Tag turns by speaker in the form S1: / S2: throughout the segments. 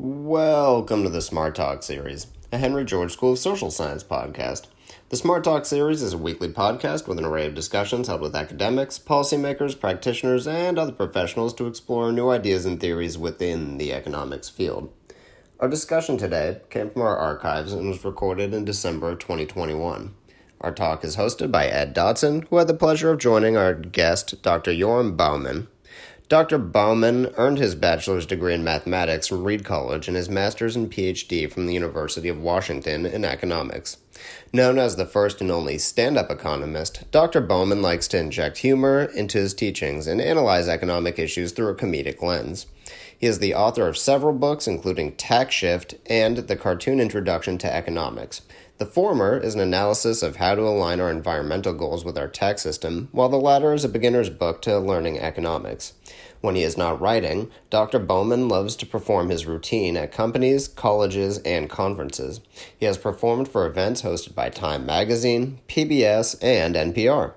S1: Welcome to the Smart Talk series, a Henry George School of Social Science podcast. The Smart Talk series is a weekly podcast with an array of discussions held with academics, policymakers, practitioners, and other professionals to explore new ideas and theories within the economics field. Our discussion today came from our archives and was recorded in December 2021. Our talk is hosted by Ed Dodson, who had the pleasure of joining our guest, Dr. Yoram Bauman, Dr. Bauman earned his bachelor's degree in mathematics from Reed College and his master's and PhD from the University of Washington in economics. Known as the first and only stand up economist, Dr. Bauman likes to inject humor into his teachings and analyze economic issues through a comedic lens. He is the author of several books, including Tax Shift and The Cartoon Introduction to Economics. The former is an analysis of how to align our environmental goals with our tax system, while the latter is a beginner's book to learning economics. When he is not writing, Dr. Bauman loves to perform his routine at companies, colleges, and conferences. He has performed for events hosted by Time Magazine, PBS, and NPR.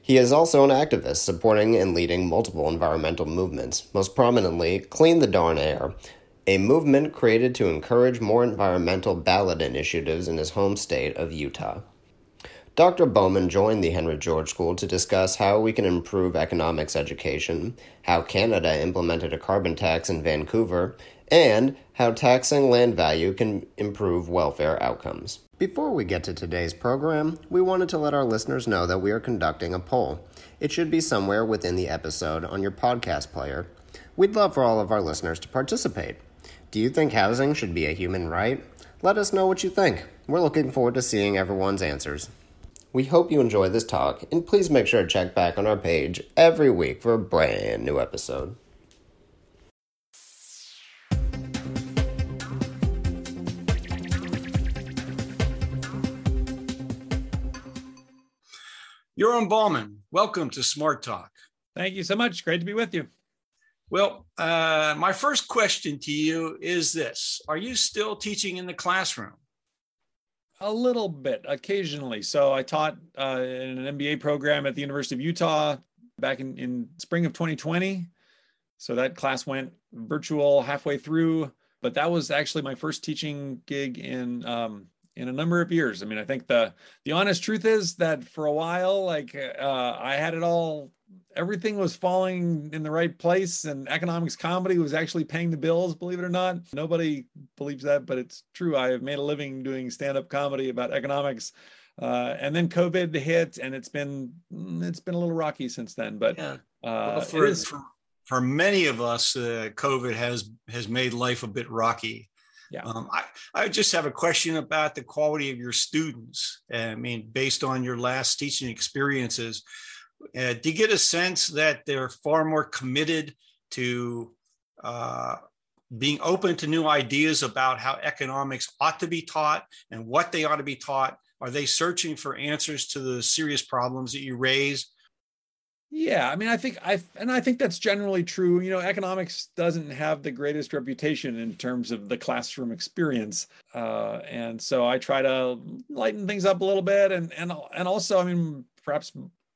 S1: He is also an activist supporting and leading multiple environmental movements, most prominently Clean the Darn Air, a movement created to encourage more environmental ballot initiatives in his home state of Utah. Dr. Bauman joined the Henry George School to discuss how we can improve economics education, how Canada implemented a carbon tax in Vancouver, and how taxing land value can improve welfare outcomes. Before we get to today's program, we wanted to let our listeners know that we are conducting a poll. It should be somewhere within the episode on your podcast player. We'd love for all of our listeners to participate. Do you think housing should be a human right? Let us know what you think. We're looking forward to seeing everyone's answers. We hope you enjoy this talk, and please make sure to check back on our page every week for a brand new episode.
S2: Yoram Bauman, welcome to Smart Talk.
S3: Thank you so much. Great to be with you.
S2: Well, uh, my first question to you is this Are you still teaching in the classroom?
S3: A little bit, occasionally. So I taught uh, in an MBA program at the University of Utah back in, in spring of 2020. So that class went virtual halfway through, but that was actually my first teaching gig in um, in a number of years. I mean, I think the the honest truth is that for a while, like uh, I had it all everything was falling in the right place and economics comedy was actually paying the bills believe it or not nobody believes that but it's true i have made a living doing stand-up comedy about economics uh, and then covid hit and it's been mm, it's been a little rocky since then but yeah. uh,
S2: well, for, is, for, for many of us uh, covid has has made life a bit rocky yeah. Um, I, I just have a question about the quality of your students. I mean, based on your last teaching experiences, uh, do you get a sense that they're far more committed to uh, being open to new ideas about how economics ought to be taught and what they ought to be taught? Are they searching for answers to the serious problems that you raise?
S3: Yeah, I mean, I think I and I think that's generally true. You know, economics doesn't have the greatest reputation in terms of the classroom experience, uh, and so I try to lighten things up a little bit, and and and also, I mean, perhaps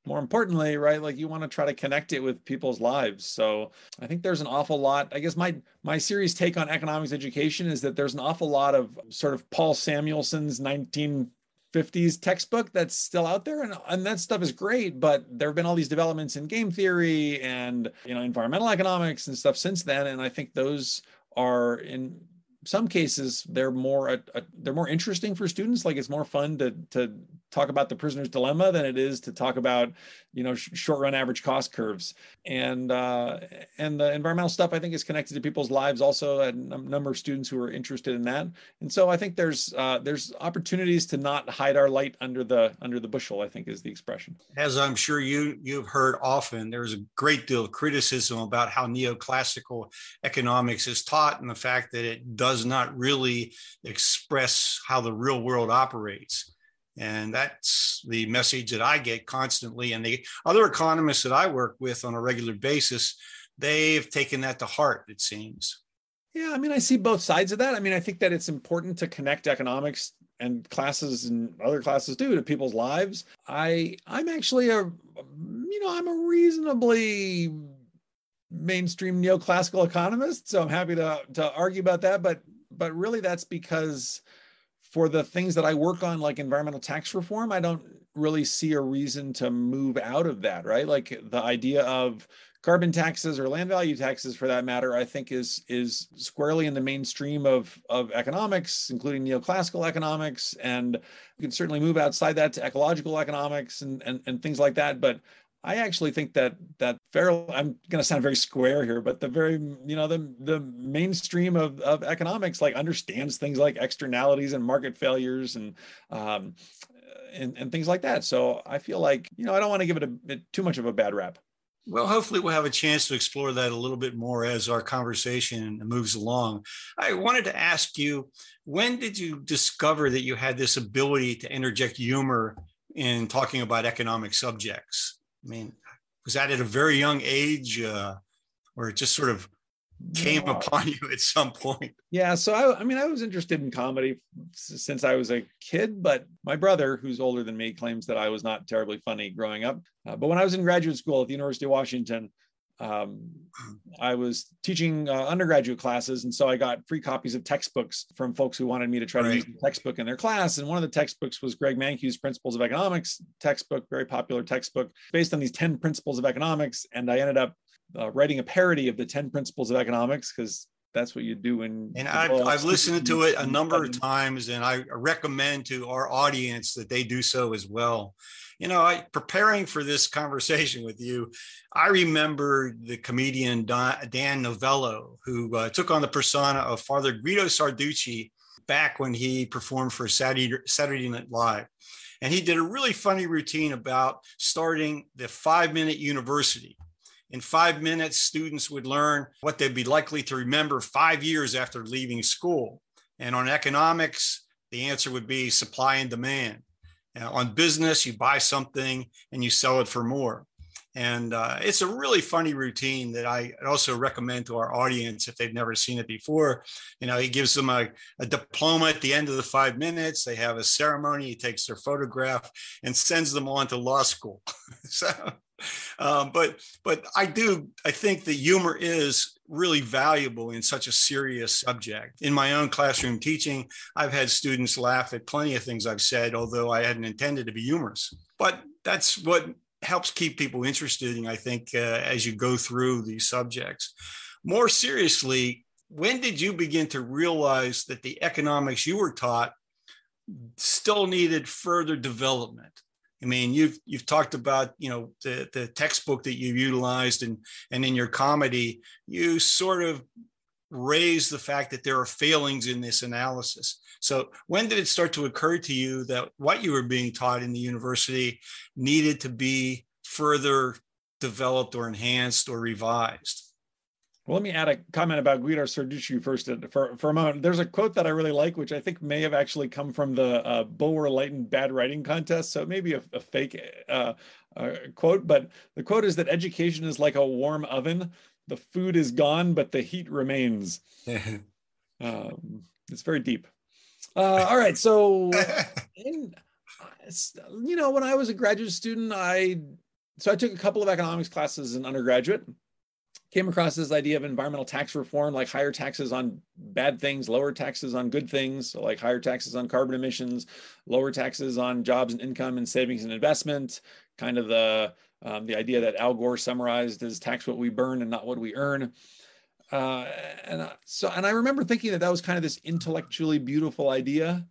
S3: more importantly right like you want to try to connect it with people's lives. So i think there's an awful lot i guess my my series take on economics education is that there's an awful lot of sort of paul samuelson's 1950s textbook that's still out there and, and that stuff is great but there have been all these developments in game theory and you know environmental economics and stuff since then and i think those are in some cases they're more uh, uh, they're more interesting for students. Like it's more fun to to talk about the prisoner's dilemma than it is to talk about you know sh- short run average cost curves. And uh, and the environmental stuff i think is connected to people's lives also a number of students who are interested in that. And so i think there's uh, there's opportunities to not hide our light under the under the bushel i think is the expression.
S2: As i'm sure you you've heard often there's a great deal of criticism about how neoclassical economics is taught and the fact that it does not really express how the real world operates and that's the message that I get constantly. And the other economists that I work with on a regular basis, they've taken that to heart, it seems.
S3: Yeah, I mean, I see both sides of that. I mean, I think that it's important to connect economics and classes and other classes too to people's lives. I I'm actually a you know, I'm a reasonably mainstream neoclassical economist, so I'm happy to to argue about that. But but really, that's because for the things that I work on, like environmental tax reform, I don't really see a reason to move out of that, right? Like the idea of carbon taxes or land value taxes for that matter i think is is squarely in the mainstream of of economics including neoclassical economics and you can certainly move outside that to ecological economics and and, and things like that but I actually think that that fairly, I'm going to sound very square here, but the very, you know, the the mainstream of, of economics like understands things like externalities and market failures and um, and, and things like that. So I feel like, you know, I don't want to give it a, too much of a bad rap.
S2: Well, hopefully, we'll have a chance to explore that a little bit more as our conversation moves along. I wanted to ask you when did you discover that you had this ability to interject humor in talking about economic subjects? I mean, was that at a very young age uh, or it just sort of came no. upon you at some point?
S3: Yeah. So, I, I mean, I was interested in comedy since I was a kid, but my brother, who's older than me, claims that I was not terribly funny growing up. Uh, but when I was in graduate school at the University of Washington, um, I was teaching uh, undergraduate classes, and so I got free copies of textbooks from folks who wanted me to try right. to use the textbook in their class. And one of the textbooks was Greg Mankiw's Principles of Economics textbook, very popular textbook based on these 10 principles of economics. And I ended up uh, writing a parody of the 10 principles of economics because that's what you do in
S2: and I've, I've listened to it a number of times and i recommend to our audience that they do so as well you know, I preparing for this conversation with you, I remember the comedian Don Novello, who uh, took on the persona of Father Guido Sarducci back when he performed for Saturday, Saturday Night Live. And he did a really funny routine about starting the five minute university. In five minutes, students would learn what they'd be likely to remember five years after leaving school. And on economics, the answer would be supply and demand. On business, you buy something and you sell it for more. And uh, it's a really funny routine that I also recommend to our audience if they've never seen it before. You know, he gives them a, a diploma at the end of the five minutes. They have a ceremony. He takes their photograph and sends them on to law school. so, um, but but I do I think the humor is really valuable in such a serious subject. In my own classroom teaching, I've had students laugh at plenty of things I've said, although I hadn't intended to be humorous. But that's what helps keep people interested, and I think, uh, as you go through these subjects. More seriously, when did you begin to realize that the economics you were taught still needed further development? I mean, you've you've talked about you know the the textbook that you utilized and and in your comedy, you sort of raise the fact that there are failings in this analysis. So when did it start to occur to you that what you were being taught in the university needed to be further developed or enhanced or revised?
S3: Well, let me add a comment about Guido Sarducci first for, for a moment. There's a quote that I really like, which I think may have actually come from the uh, Bulwer Lytton Bad Writing Contest. So it may be a, a fake uh, uh, quote, but the quote is that education is like a warm oven. The food is gone, but the heat remains. um, it's very deep. Uh, all right. So, in, you know, when I was a graduate student, I so I took a couple of economics classes in undergraduate came across this idea of environmental tax reform, like higher taxes on bad things, lower taxes on good things, so like higher taxes on carbon emissions, lower taxes on jobs and income and savings and investment, kind of the um, the idea that Al Gore summarized as tax what we burn and not what we earn. Uh, and so, and I remember thinking that that was kind of this intellectually beautiful idea,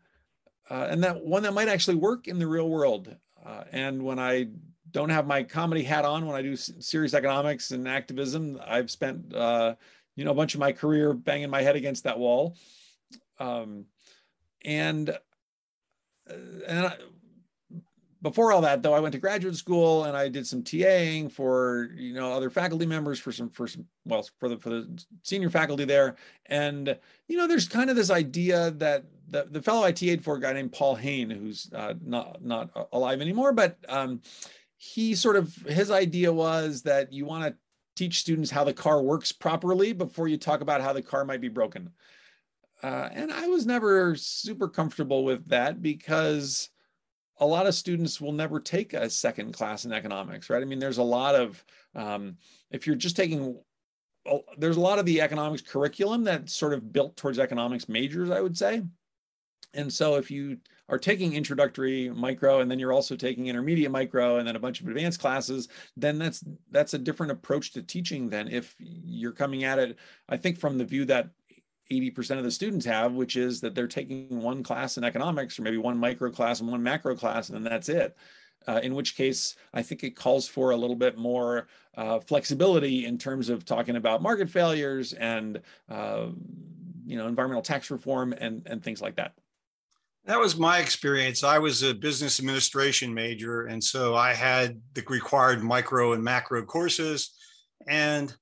S3: uh, and that one that might actually work in the real world. Uh, and when I don't have my comedy hat on when I do serious economics and activism. I've spent, uh, you know, a bunch of my career banging my head against that wall. Um, and uh, and I, before all that, though, I went to graduate school and I did some TAing for you know other faculty members for some for some well for the for the senior faculty there. And you know, there's kind of this idea that the, the fellow I TA'd for a guy named Paul Heyne, who's uh, not not alive anymore, but um, he sort of his idea was that you want to teach students how the car works properly before you talk about how the car might be broken. Uh, and I was never super comfortable with that because a lot of students will never take a second class in economics, right? I mean, there's a lot of, um, if you're just taking there's a lot of the economics curriculum that's sort of built towards economics majors, I would say. And so if you are taking introductory micro and then you're also taking intermediate micro and then a bunch of advanced classes, then that's that's a different approach to teaching than if you're coming at it, I think from the view that 80% of the students have, which is that they're taking one class in economics or maybe one micro class and one macro class, and then that's it. Uh, in which case, I think it calls for a little bit more uh, flexibility in terms of talking about market failures and uh, you know environmental tax reform and and things like that.
S2: That was my experience. I was a business administration major, and so I had the required micro and macro courses, and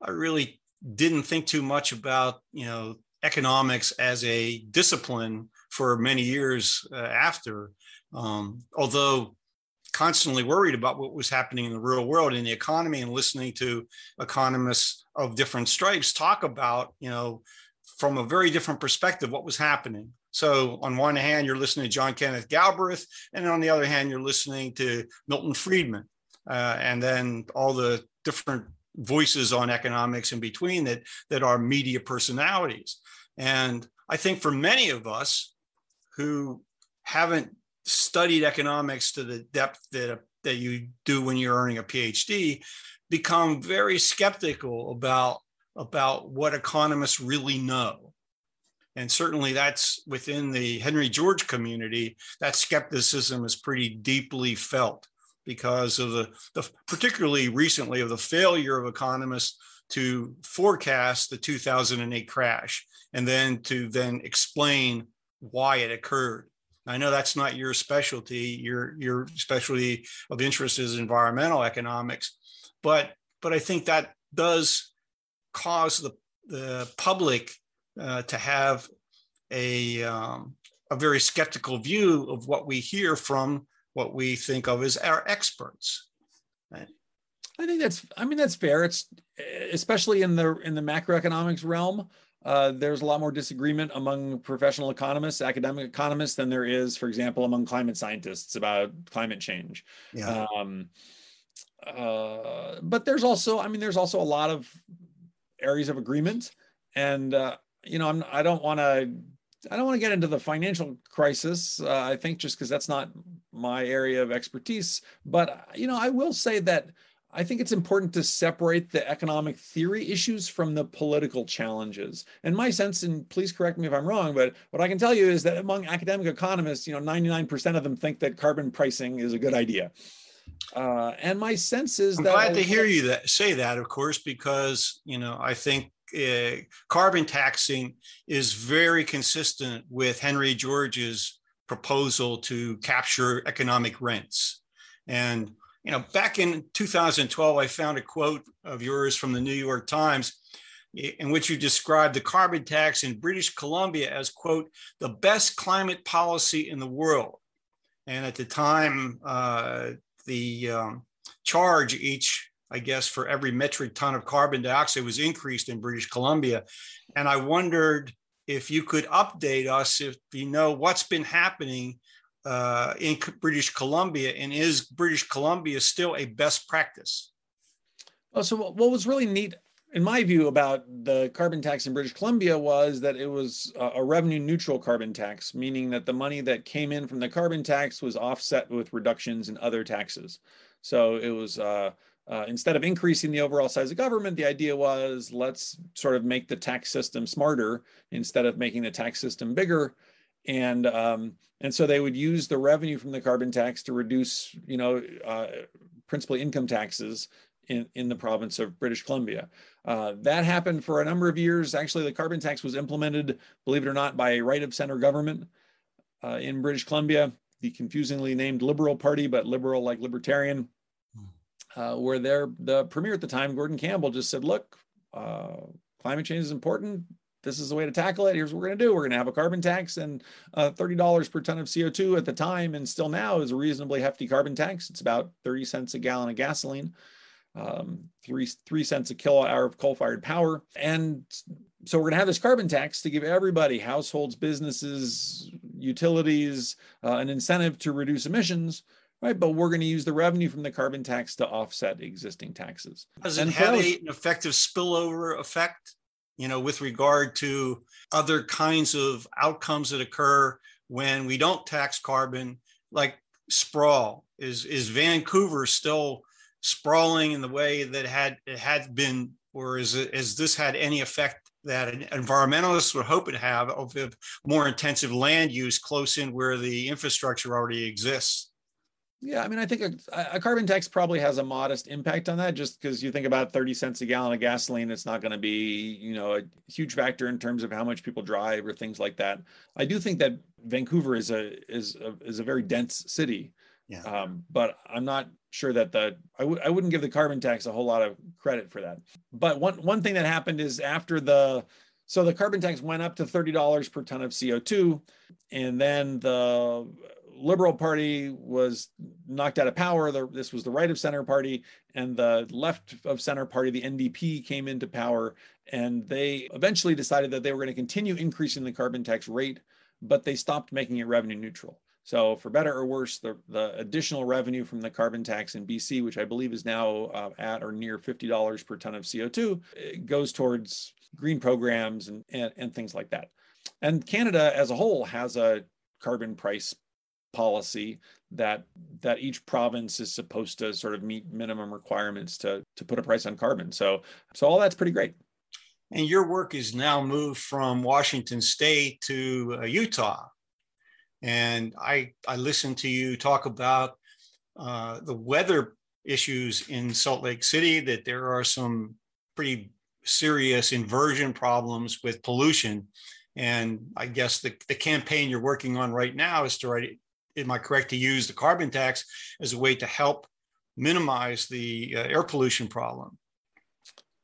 S2: I really didn't think too much about you know economics as a discipline for many years uh, after. Um, although constantly worried about what was happening in the real world in the economy and listening to economists of different stripes talk about you know from a very different perspective what was happening so on one hand you're listening to john kenneth galbraith and on the other hand you're listening to milton friedman uh, and then all the different voices on economics in between that that are media personalities. And i think for many of us who haven't studied economics to the depth that that you do when you're earning a phd become very skeptical about about what economists really know. And certainly that's within the henry george community that skepticism is pretty deeply felt because of the, the particularly recently of the failure of economists to forecast the 2008 crash and then to then explain why it occurred. I know that's not your specialty. Your your specialty of interest is environmental economics, but but I think that does cause the the public uh, to have a um, a very skeptical view of what we hear from what we think of as our experts. Right?
S3: I think that's I mean that's fair. It's especially in the in the macroeconomics realm. Uh, there's a lot more disagreement among professional economists, academic economists, than there is, for example, among climate scientists about climate change. Yeah. Um, uh, but there's also, I mean, there's also a lot of areas of agreement, and uh, you know, I'm, I don't want to I don't want to get into the financial crisis. Uh, I think just because that's not my area of expertise. But you know, I will say that I think it's important to separate the economic theory issues from the political challenges. And my sense, and please correct me if I'm wrong, but what I can tell you is that among academic economists, you know, 99% of them think that carbon pricing is a good idea. Uh, and my sense is
S2: I'm
S3: that
S2: glad to hear you that say that, of course, because you know I think uh, carbon taxing is very consistent with Henry George's proposal to capture economic rents. And you know, back in 2012, I found a quote of yours from the New York Times in which you described the carbon tax in British Columbia as, quote, the best climate policy in the world. And at the time, uh, the um, charge each I guess, for every metric ton of carbon dioxide was increased in British Columbia. And I wondered if you could update us if you know what's been happening uh, in British Columbia and is British Columbia still a best practice?
S3: Oh, so what was really neat in my view about the carbon tax in British Columbia was that it was a revenue neutral carbon tax, meaning that the money that came in from the carbon tax was offset with reductions in other taxes. So it was uh, uh, instead of increasing the overall size of government, the idea was let's sort of make the tax system smarter instead of making the tax system bigger. And um, and so they would use the revenue from the carbon tax to reduce, you know, uh, principally income taxes in, in the province of British Columbia. Uh, that happened for a number of years. Actually, the carbon tax was implemented, believe it or not, by a right of center government uh, in British Columbia, the confusingly named Liberal Party, but liberal like libertarian uh, where their the premier at the time, Gordon Campbell, just said, "Look, uh, climate change is important. This is the way to tackle it. Here's what we're going to do. We're going to have a carbon tax and uh, $30 per ton of CO2 at the time, and still now is a reasonably hefty carbon tax. It's about 30 cents a gallon of gasoline, um, three three cents a kilowatt hour of coal-fired power, and so we're going to have this carbon tax to give everybody, households, businesses, utilities, uh, an incentive to reduce emissions." Right? But we're going to use the revenue from the carbon tax to offset existing taxes.
S2: Does it have a, an effective spillover effect? You know, with regard to other kinds of outcomes that occur when we don't tax carbon, like sprawl. Is is Vancouver still sprawling in the way that had it had been, or is it, has this had any effect that environmentalists would hope it have of more intensive land use close in where the infrastructure already exists.
S3: Yeah, I mean, I think a, a, carbon tax probably has a modest impact on that, just because you think about thirty cents a gallon of gasoline, it's not going to be, you know, a huge factor in terms of how much people drive or things like that. I do think that Vancouver is a is a, is a very dense city, yeah. Um, but I'm not sure that the I w- I wouldn't give the carbon tax a whole lot of credit for that. But one one thing that happened is after the so the carbon tax went up to thirty dollars per ton of CO2, and then the Liberal Party was knocked out of power. The, this was the right of center party, and the left of center party, the NDP, came into power, and they eventually decided that they were going to continue increasing the carbon tax rate, but they stopped making it revenue neutral. So, for better or worse, the, the additional revenue from the carbon tax in BC, which I believe is now uh, at or near $50 per ton of CO2, goes towards green programs and, and, and things like that. And Canada as a whole has a carbon price policy that that each province is supposed to sort of meet minimum requirements to to put a price on carbon. So so all that's pretty great.
S2: And your work is now moved from Washington State to uh, Utah. And I, I listened to you talk about uh, the weather issues in Salt Lake City, that there are some pretty serious inversion problems with pollution. And I guess the, the campaign you're working on right now is to write, am I correct to use the carbon tax as a way to help minimize the uh, air pollution problem?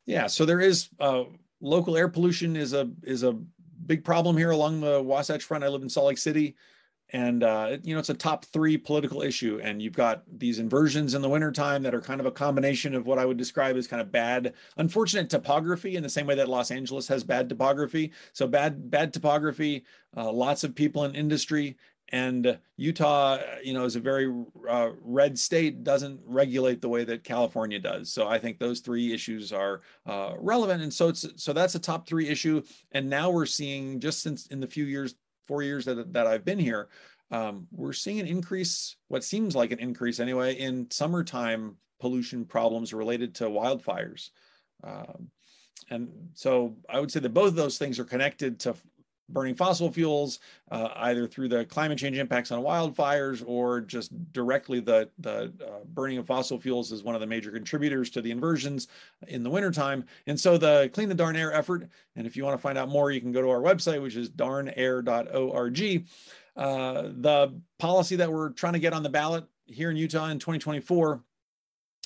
S3: Yeah, so there is uh, local air pollution is a is a big problem here along the Wasatch Front. I live in Salt Lake City and uh, you know it's a top three political issue and you've got these inversions in the wintertime that are kind of a combination of what i would describe as kind of bad unfortunate topography in the same way that los angeles has bad topography so bad bad topography uh, lots of people in industry and utah you know is a very uh, red state doesn't regulate the way that california does. So i think those three issues are uh, relevant. And so it's so that's a top three issue. And now we're seeing just since in the few years four years that, that I've been here, um, we're seeing an increase, what seems like an increase anyway, in summertime pollution problems related to wildfires. Um, and so I would say that both of those things are connected to burning fossil fuels, uh, either through the climate change impacts on wildfires or just directly the, the uh, burning of fossil fuels is one of the major contributors to the inversions in the wintertime. And so the Clean the Darn Air effort, and if you want to find out more, you can go to our website, which is darnair.org. Uh, the policy that we're trying to get on the ballot here in Utah in 2024.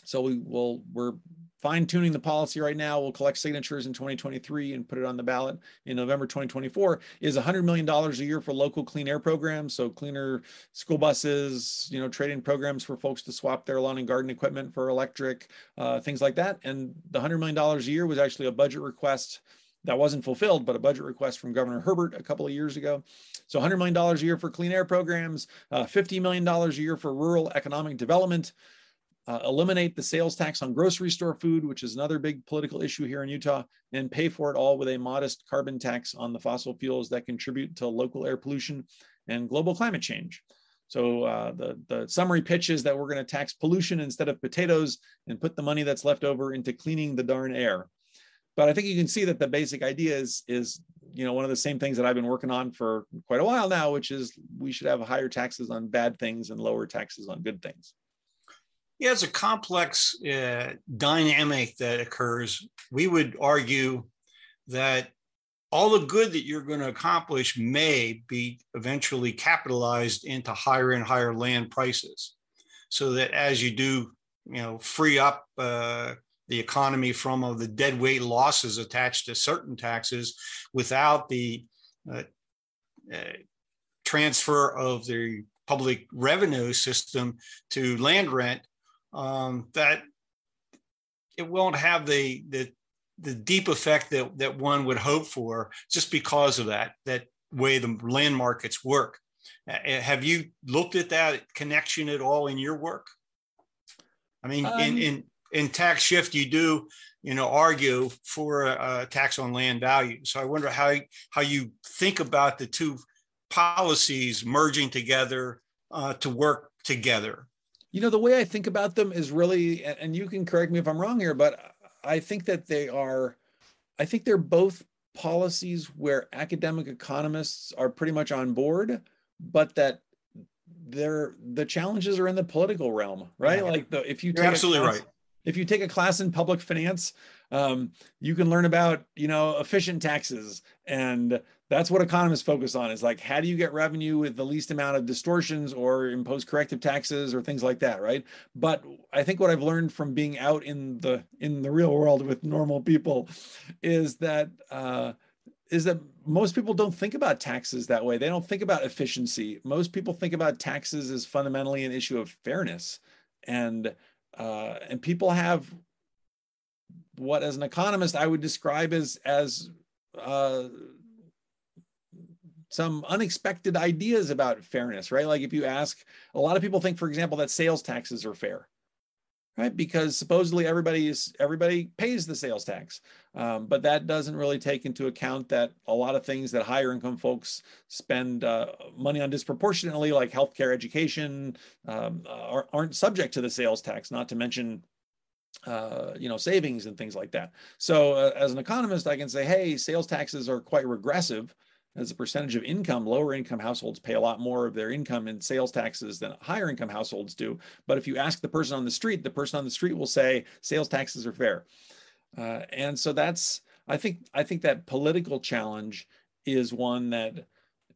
S3: So we will we're fine tuning the policy right now. We'll collect signatures in 2023 and put it on the ballot in November 2024. Is $100 million a year for local clean air programs. So cleaner school buses, you know, trade-in programs for folks to swap their lawn and garden equipment for electric, uh, things like that. And the $100 million a year was actually a budget request that wasn't fulfilled, but a budget request from Governor Herbert a couple of years ago. So $100 million a year for clean air programs, uh, $50 million a year for rural economic development, uh, eliminate the sales tax on grocery store food, which is another big political issue here in Utah, and pay for it all with a modest carbon tax on the fossil fuels that contribute to local air pollution and global climate change. So uh, the, the summary pitch is that we're going to tax pollution instead of potatoes and put the money that's left over into cleaning the darn air. But I think you can see that the basic idea is, is you know, one of the same things that I've been working on for quite a while now, which is we should have higher taxes on bad things and lower taxes on good things.
S2: Yeah, it's a complex uh, dynamic that occurs. We would argue that all the good that you're going to accomplish may be eventually capitalized into higher and higher land prices. So that as you do, you know, free up uh, the economy from of the dead weight losses attached to certain taxes without the uh, uh transfer of the public revenue system to land rent um, that it won't have the, the the deep effect that that one would hope for just because of that that way the land markets work. Have you looked at that connection at all in your work? I mean, um, in, in in tax shift, you do you know argue for a, a, tax on land value. So I wonder how how you think about the two policies merging together uh, to work together.
S3: You know, the way I think about them is really, and you can correct me if I'm wrong here, but I think that they are, I think they're both policies where academic economists are pretty much on board, but that they're the challenges are in the political realm, right? Yeah. Like the if you
S2: take absolutely
S3: class,
S2: right.
S3: If you take a class in public finance, um, you can learn about you know efficient taxes and that's what economists focus on is like how do you get revenue with the least amount of distortions or impose corrective taxes or things like that right? But i think what i've learned from being out in the in the real world with normal people is that uh, is that most people don't think about taxes that way. They don't think about efficiency. Most people think about taxes as fundamentally an issue of fairness. And uh, and people have what as an economist i would describe as as uh, some unexpected ideas about fairness, right? Like if you ask, a lot of people think, for example, that sales taxes are fair, right? Because supposedly everybody is everybody pays the sales tax, um, but that doesn't really take into account that a lot of things that higher income folks spend uh, money on disproportionately, like healthcare, education, um, are, aren't subject to the sales tax. Not to mention uh, you know, savings and things like that. So, uh, as an economist, I can say, hey, sales taxes are quite regressive as a percentage of income, lower income households pay a lot more of their income in sales taxes than higher income households do. But if you ask the person on the street, the person on the street will say sales taxes are fair. Uh, and so that's I think I think that political challenge is one that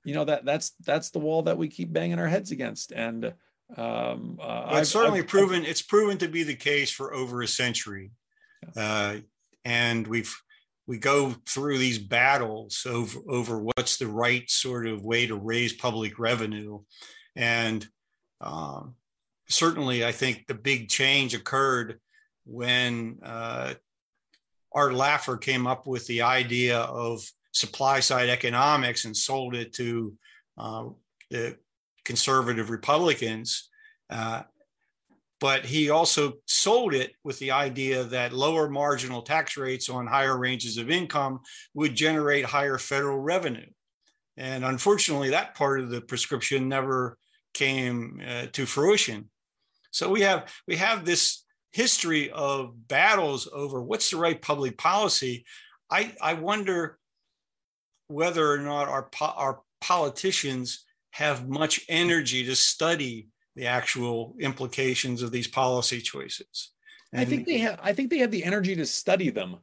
S3: you know that that's that's the wall that we keep banging our heads against and um,
S2: uh, well, it's I've, certainly I've, proven I've, it's proven to be the case for over a century uh, and we've we go through these battles over, over what's the right sort of way to raise public revenue. And um, certainly, I think the big change occurred when uh, Art Laffer came up with the idea of supply side economics and sold it to uh, the conservative Republicans. Uh, but he also sold it with the idea that lower marginal tax rates on higher ranges of income would generate higher federal revenue. And unfortunately, that part of the prescription never came uh, to fruition. So we have we have this history of battles over what's the right public policy. I, I wonder whether or not our our politicians have much energy to study the actual implications of these policy choices.
S3: And I think they have. I think they have the energy to study them.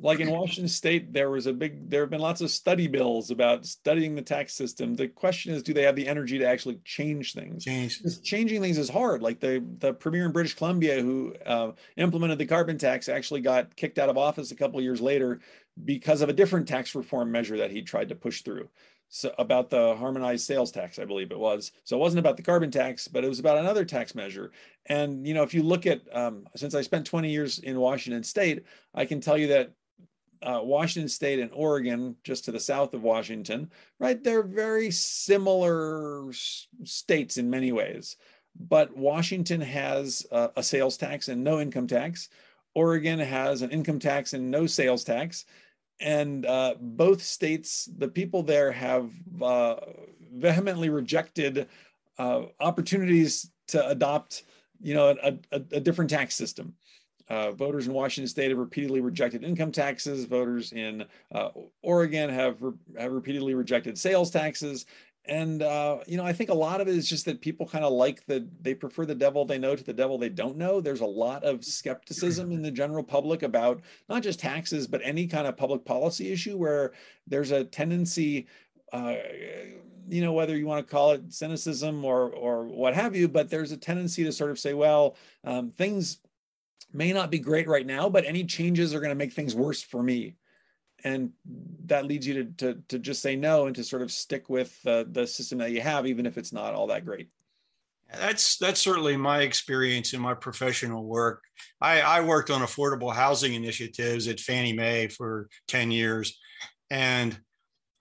S3: Like in Washington State, there was a big. There have been lots of study bills about studying the tax system. The question is, do they have the energy to actually change things?
S2: Change.
S3: changing things is hard. Like the the premier in British Columbia who uh, implemented the carbon tax actually got kicked out of office a couple years later because of a different tax reform measure that he tried to push through so about the harmonized sales tax, I believe it was. So it wasn't about the carbon tax, but it was about another tax measure. And you know, if you look at um, since I spent 20 years in Washington State, I can tell you that uh, Washington State and Oregon, just to the south of Washington, right? They're very similar s- states in many ways. But Washington has a sales tax and no income tax. Oregon has an income tax and no sales tax and uh, both states, the people there have uh, vehemently rejected uh, opportunities to adopt, you know, a, a, a different tax system. Uh, voters in Washington State have repeatedly rejected income taxes. Voters in uh, Oregon have, re- have repeatedly rejected sales taxes, and uh, you know i think a lot of it is just that people kind of like the they prefer the devil they know to the devil they don't know. There's a lot of skepticism in the general public about not just taxes but any kind of public policy issue where there's a tendency uh, you know whether you want to call it cynicism or or what have you but there's a tendency to sort of say well um, things may not be great right now but any changes are going to make things worse for me and that leads you to, to, to just say no and to sort of stick with the system that you have even if it's not all that great.
S2: That's that's certainly my experience in my professional work. I, I worked on affordable housing initiatives at fannie mae for 10 years and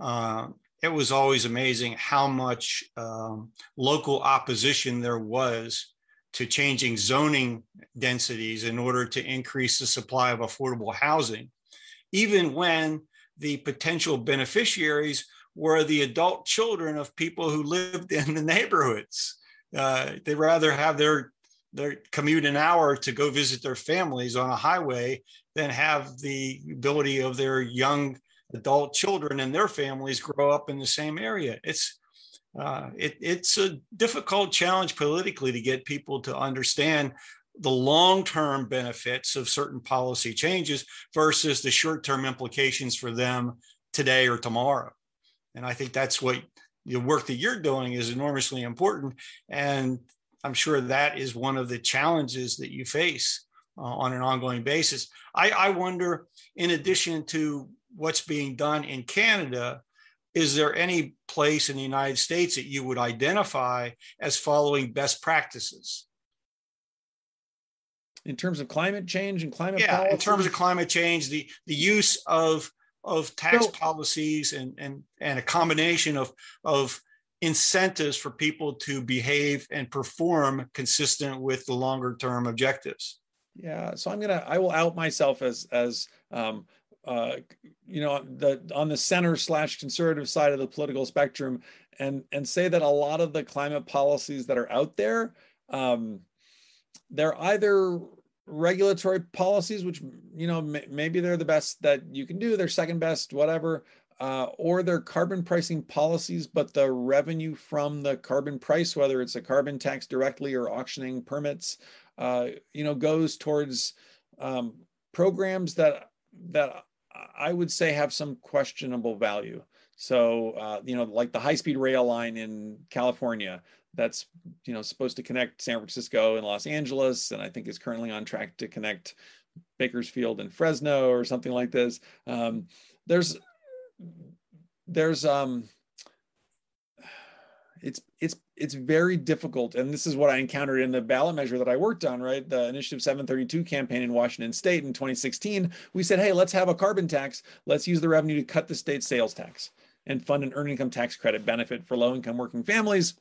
S2: uh, it was always amazing how much um, local opposition there was to changing zoning densities in order to increase the supply of affordable housing, even when the potential beneficiaries were the adult children of people who lived in the neighborhoods. Uh, they'd rather have their their commute an hour to go visit their families on a highway than have the ability of their young adult children and their families grow up in the same area. It's uh, it, it's a difficult challenge politically to get people to understand the long-term benefits of certain policy changes versus the short-term implications for them today or tomorrow. And I think that's what the work that you're doing is enormously important. And I'm sure that is one of the challenges that you face uh, on an ongoing basis. I, I wonder, in addition to what's being done in Canada, is there any place in the United States that you would identify as following best practices?
S3: In terms of climate change and climate
S2: yeah, policy? in terms of climate change, the, the use of of tax so, policies and, and and a combination of of incentives for people to behave and perform consistent with the longer term objectives.
S3: Yeah, so I'm gonna I will out myself as as um, uh, you know the on the center slash conservative side of the political spectrum and and say that a lot of the climate policies that are out there um, they're either regulatory policies which you know maybe they're the best that you can do they're second best whatever uh, or they're carbon pricing policies but the revenue from the carbon price whether it's a carbon tax directly or auctioning permits uh, you know goes towards um, programs that that I would say have some questionable value. So, uh, you know, like the high speed rail line in California, that's, you know, supposed to connect San Francisco and Los Angeles, and I think is currently on track to connect Bakersfield and Fresno or something like this. Um, there's, there's, um, it's it's it's very difficult and this is what i encountered in the ballot measure that i worked on right? The initiative 732 campaign in washington state in 2016 we said hey let's have a carbon tax. Let's use the revenue to cut the state sales tax and fund an earned income tax credit benefit for low income working families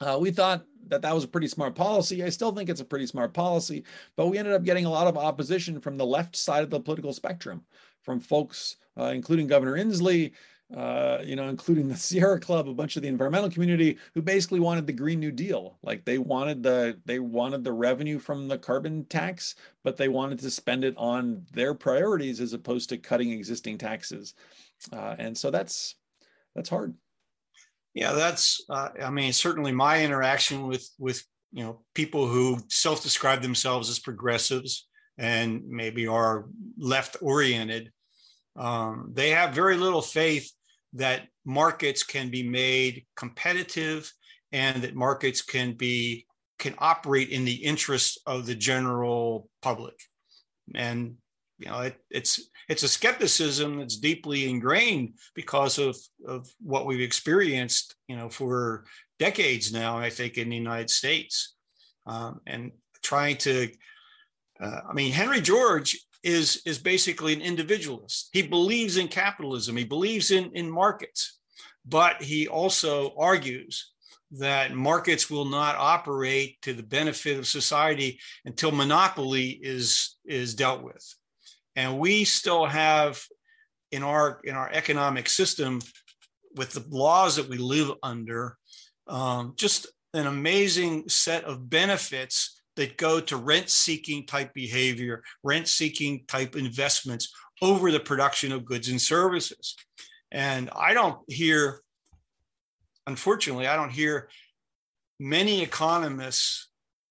S3: uh, we thought that that was a pretty smart policy. I still think it's a pretty smart policy, but we ended up getting a lot of opposition from the left side of the political spectrum, from folks, uh, including Governor Inslee, uh, you know, including the Sierra Club, a bunch of the environmental community who basically wanted the Green New Deal. Like they wanted the they wanted the revenue from the carbon tax, but they wanted to spend it on their priorities as opposed to cutting existing taxes. Uh, and so that's that's hard.
S2: Yeah, that's. Uh, I mean, certainly my interaction with with you know people who self-describe themselves as progressives and maybe are left oriented um, they have very little faith that markets can be made competitive and that markets can be can operate in the interest of the general public and you know it, it's it's a skepticism that's deeply ingrained because of of what we've experienced you know for decades now i think in the united states um, and trying to uh, i mean henry george is is basically an individualist. He believes in capitalism. He believes in in markets, but he also argues that markets will not operate to the benefit of society until monopoly is is dealt with. And we still have in our in our economic system with the laws that we live under um, just an amazing set of benefits that go to rent seeking type behavior, rent seeking type investments over the production of goods and services. And I don't hear, unfortunately, I don't hear many economists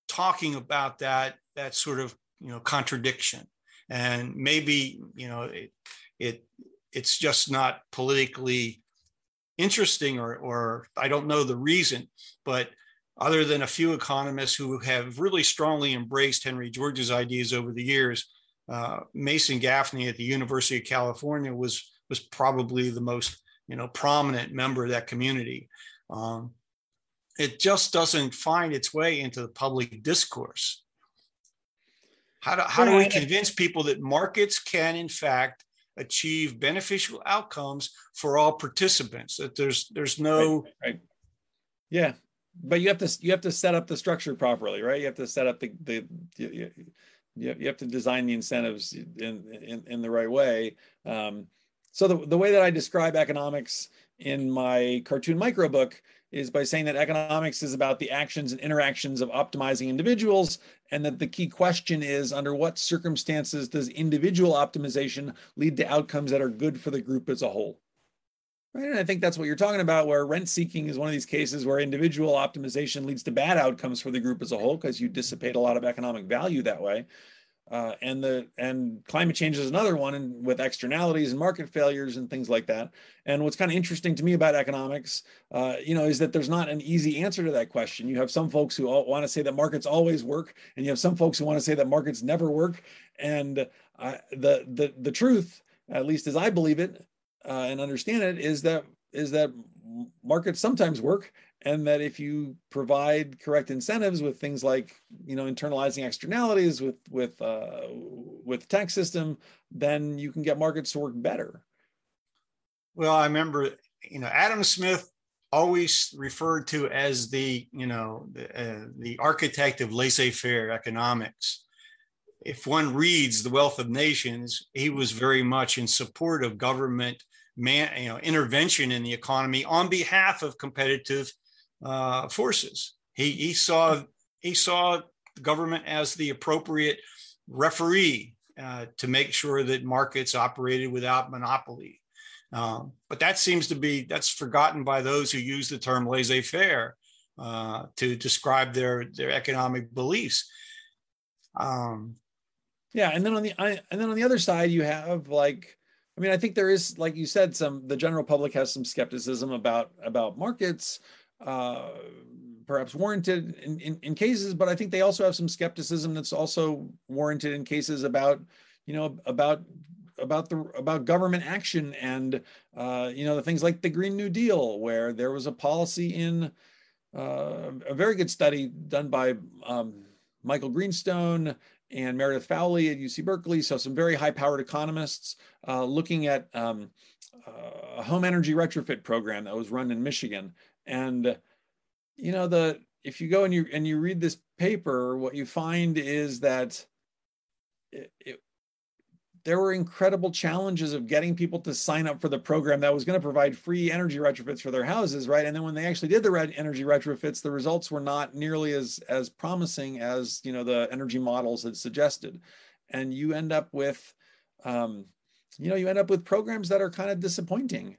S2: talking about that, that sort of, you know, contradiction. And maybe, you know, it, it it's just not politically interesting or, or I don't know the reason, but other than a few economists who have really strongly embraced Henry George's ideas over the years, uh, Mason Gaffney at the University of California was was probably the most you know prominent member of that community. Um, it just doesn't find its way into the public discourse. How do, how do we convince people that markets can, in fact, achieve beneficial outcomes for all participants. That there's there's no
S3: right, right. yeah, but you have to you have to set up the structure properly, right? You have to set up the the you, you, you have to design the incentives in in, in the right way. Um, so the, the way that I describe economics in my cartoon micro book is by saying that economics is about the actions and interactions of optimizing individuals, and that the key question is under what circumstances does individual optimization lead to outcomes that are good for the group as a whole? Right. And I think that's what you're talking about, where rent seeking is one of these cases where individual optimization leads to bad outcomes for the group as a whole because you dissipate a lot of economic value that way. Uh, and the and climate change is another one and with externalities and market failures and things like that. And what's kind of interesting to me about economics uh, you know is that there's not an easy answer to that question. You have some folks who want to say that markets always work and you have some folks who want to say that markets never work. And uh, the the the truth at least as i believe it uh, and understand it is that is that markets sometimes work and that if you provide correct incentives with things like you know internalizing externalities with with uh, with tax system then you can get markets to work better.
S2: Well i remember you know adam smith always referred to as the you know the, uh, the architect of laissez-faire economics. If one reads the wealth of nations he was very much in support of government man you know intervention in the economy on behalf of competitive uh, forces. He, he saw he saw government as the appropriate referee uh, to make sure that markets operated without monopoly. Um, but that seems to be that's forgotten by those who use the term laissez-faire uh, to describe their their economic beliefs. Um,
S3: yeah, and then on the and then on the other side, you have like I mean, I think there is, like you said, some the general public has some skepticism about about markets uh, perhaps warranted in, in, in, cases, but I think they also have some skepticism that's also warranted in cases about, you know, about about the about government action and uh, you know the things like the Green New Deal, where there was a policy in uh, a very good study done by um, Michael Greenstone and Meredith Fowlie at UC Berkeley. So some very high-powered economists uh, looking at um, uh, a home energy retrofit program that was run in Michigan and you know the if you go and you and you read this paper, what you find is that it, it, there were incredible challenges of getting people to sign up for the program that was going to provide free energy retrofits for their houses, right? And then when they actually did the red energy retrofits, the results were not nearly as as promising as you know the energy models had suggested, and you end up with, um, you know, you end up with programs that are kind of disappointing.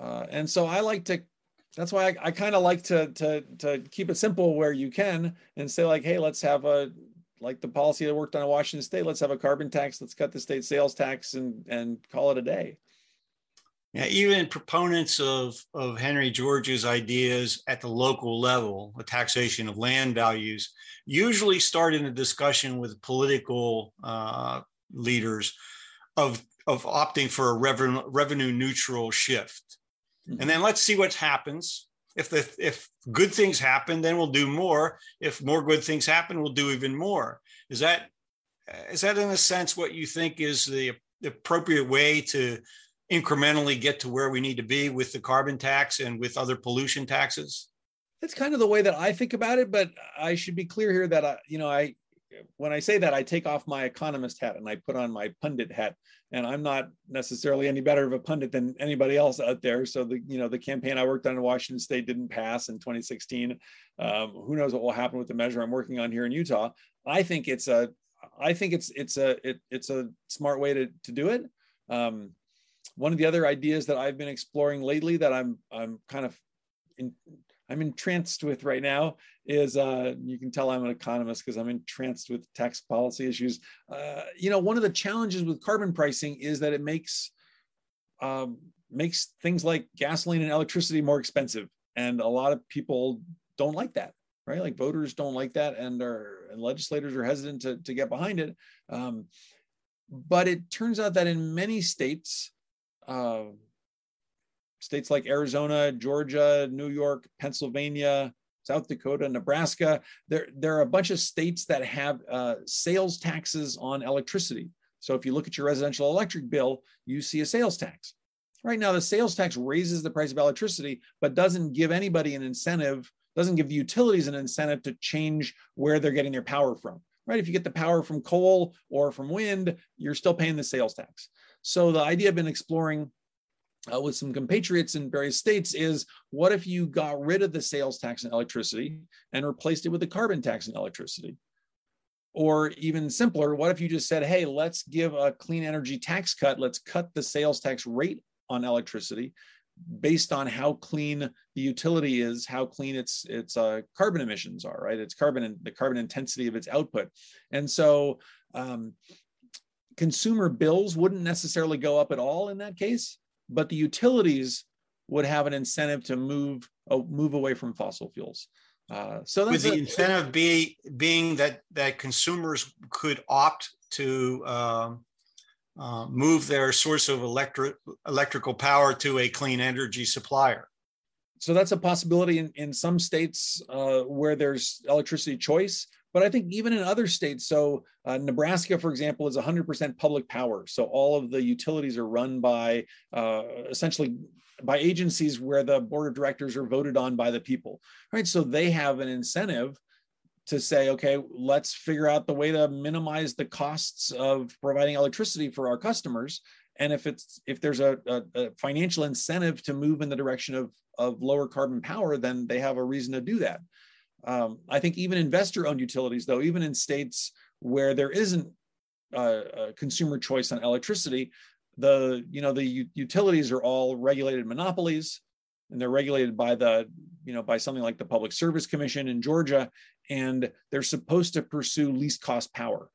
S3: Uh, and so I like to that's why I, I kind of like to to to keep it simple where you can and say like, hey, let's have a like the policy that worked on in Washington State. Let's have a carbon tax. Let's cut the state sales tax and and call it a day.
S2: Yeah, even proponents of of Henry George's ideas at the local level, the taxation of land values, usually start in a discussion with political uh, leaders of of opting for a revenue revenue neutral shift Mm-hmm. and then let's see what happens. If the if good things happen, then we'll do more. If more good things happen, we'll do even more. Is that is that in a sense what you think is the, the appropriate way to incrementally get to where we need to be with the carbon tax and with other pollution taxes?
S3: That's kind of the way that I think about it, but I should be clear here that I, you know, I when I say that, I take off my economist hat and I put on my pundit hat. And I'm not necessarily any better of a pundit than anybody else out there. So the you know the campaign I worked on in Washington State didn't pass in 2016. Um, who knows what will happen with the measure I'm working on here in Utah? I think it's a I think it's it's a it, it's a smart way to to do it. Um, one of the other ideas that I've been exploring lately that I'm I'm kind of in, I'm entranced with right now is uh, you can tell I'm an economist because I'm entranced with tax policy issues. Uh, you know, one of the challenges with carbon pricing is that it makes um, makes things like gasoline and electricity more expensive, and a lot of people don't like that, right? Like voters don't like that, and are and legislators are hesitant to to get behind it. Um, but it turns out that in many states, uh, states like Arizona, Georgia, New York, Pennsylvania, South Dakota, Nebraska. There, there are a bunch of states that have uh, sales taxes on electricity. So if you look at your residential electric bill, you see a sales tax. Right now, the sales tax raises the price of electricity, but doesn't give anybody an incentive, doesn't give the utilities an incentive to change where they're getting their power from. Right? If you get the power from coal or from wind, you're still paying the sales tax. So the idea I've been exploring uh, with some compatriots in various states is what if you got rid of the sales tax on electricity and replaced it with a carbon tax on electricity? Or even simpler, what if you just said, hey, let's give a clean energy tax cut, let's cut the sales tax rate on electricity based on how clean the utility is, how clean its its uh, carbon emissions are, right? Its carbon and the carbon intensity of its output, and so um, consumer bills wouldn't necessarily go up at all in that case, but the utilities would have an incentive to move uh, move away from fossil fuels. Uh, so
S2: that's with the a, incentive be, being that that consumers could opt to um, uh, move their source of electric electrical power to a clean energy supplier.
S3: So that's a possibility in, in some states uh, where there's electricity choice. But I think even in other states, so uh, Nebraska, for example, is 100% public power. So all of the utilities are run by uh, essentially by agencies where the board of directors are voted on by the people, right? So they have an incentive to say, okay, let's figure out the way to minimize the costs of providing electricity for our customers. And if it's if there's a, a, a financial incentive to move in the direction of of lower carbon power, then they have a reason to do that. Um, I think even investor-owned utilities, though, even in states where there isn't a consumer choice on electricity, the you know the u- utilities are all regulated monopolies, and they're regulated by the you know by something like the Public Service Commission in Georgia, and they're supposed to pursue least cost power,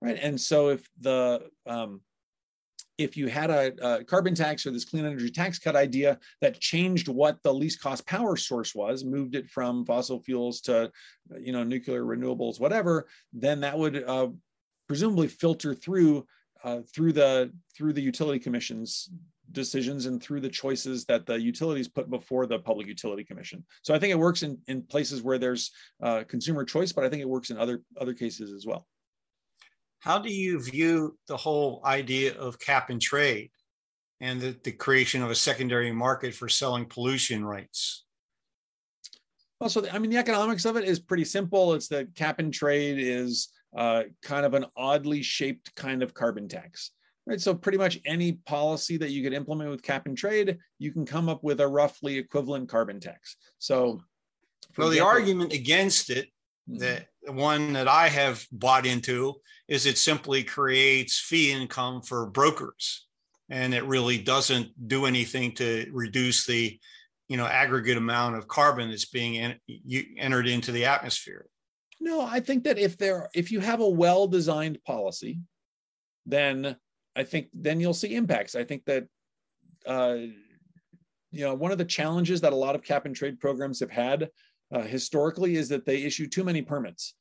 S3: right? And so if the um, if you had a, a, carbon tax or this clean energy tax cut idea that changed what the least cost power source was, moved it from fossil fuels to, you know, nuclear renewables, whatever, then that would uh, presumably filter through uh, through the through the utility commission's decisions and through the choices that the utilities put before the public utility commission. So I think it works in in places where there's uh, consumer choice, but I think it works in other other cases as well.
S2: How do you view the whole idea of cap and trade and the, the creation of a secondary market for selling pollution rights?
S3: Well, so the, I mean, the economics of it is pretty simple. It's that cap and trade is uh, kind of an oddly shaped kind of carbon tax, right? So pretty much any policy that you could implement with cap and trade, you can come up with a roughly equivalent carbon tax. So,
S2: well, the argument against it the one that I have bought into is it simply creates fee income for brokers, and it really doesn't do anything to reduce the, you know, aggregate amount of carbon that's being en- entered into the atmosphere.
S3: No, I think that if there, if you have a well-designed policy, then I think then you'll see impacts. I think that. Uh, you know, one of the challenges that a lot of cap and trade programs have had uh, historically is that they issue too many permits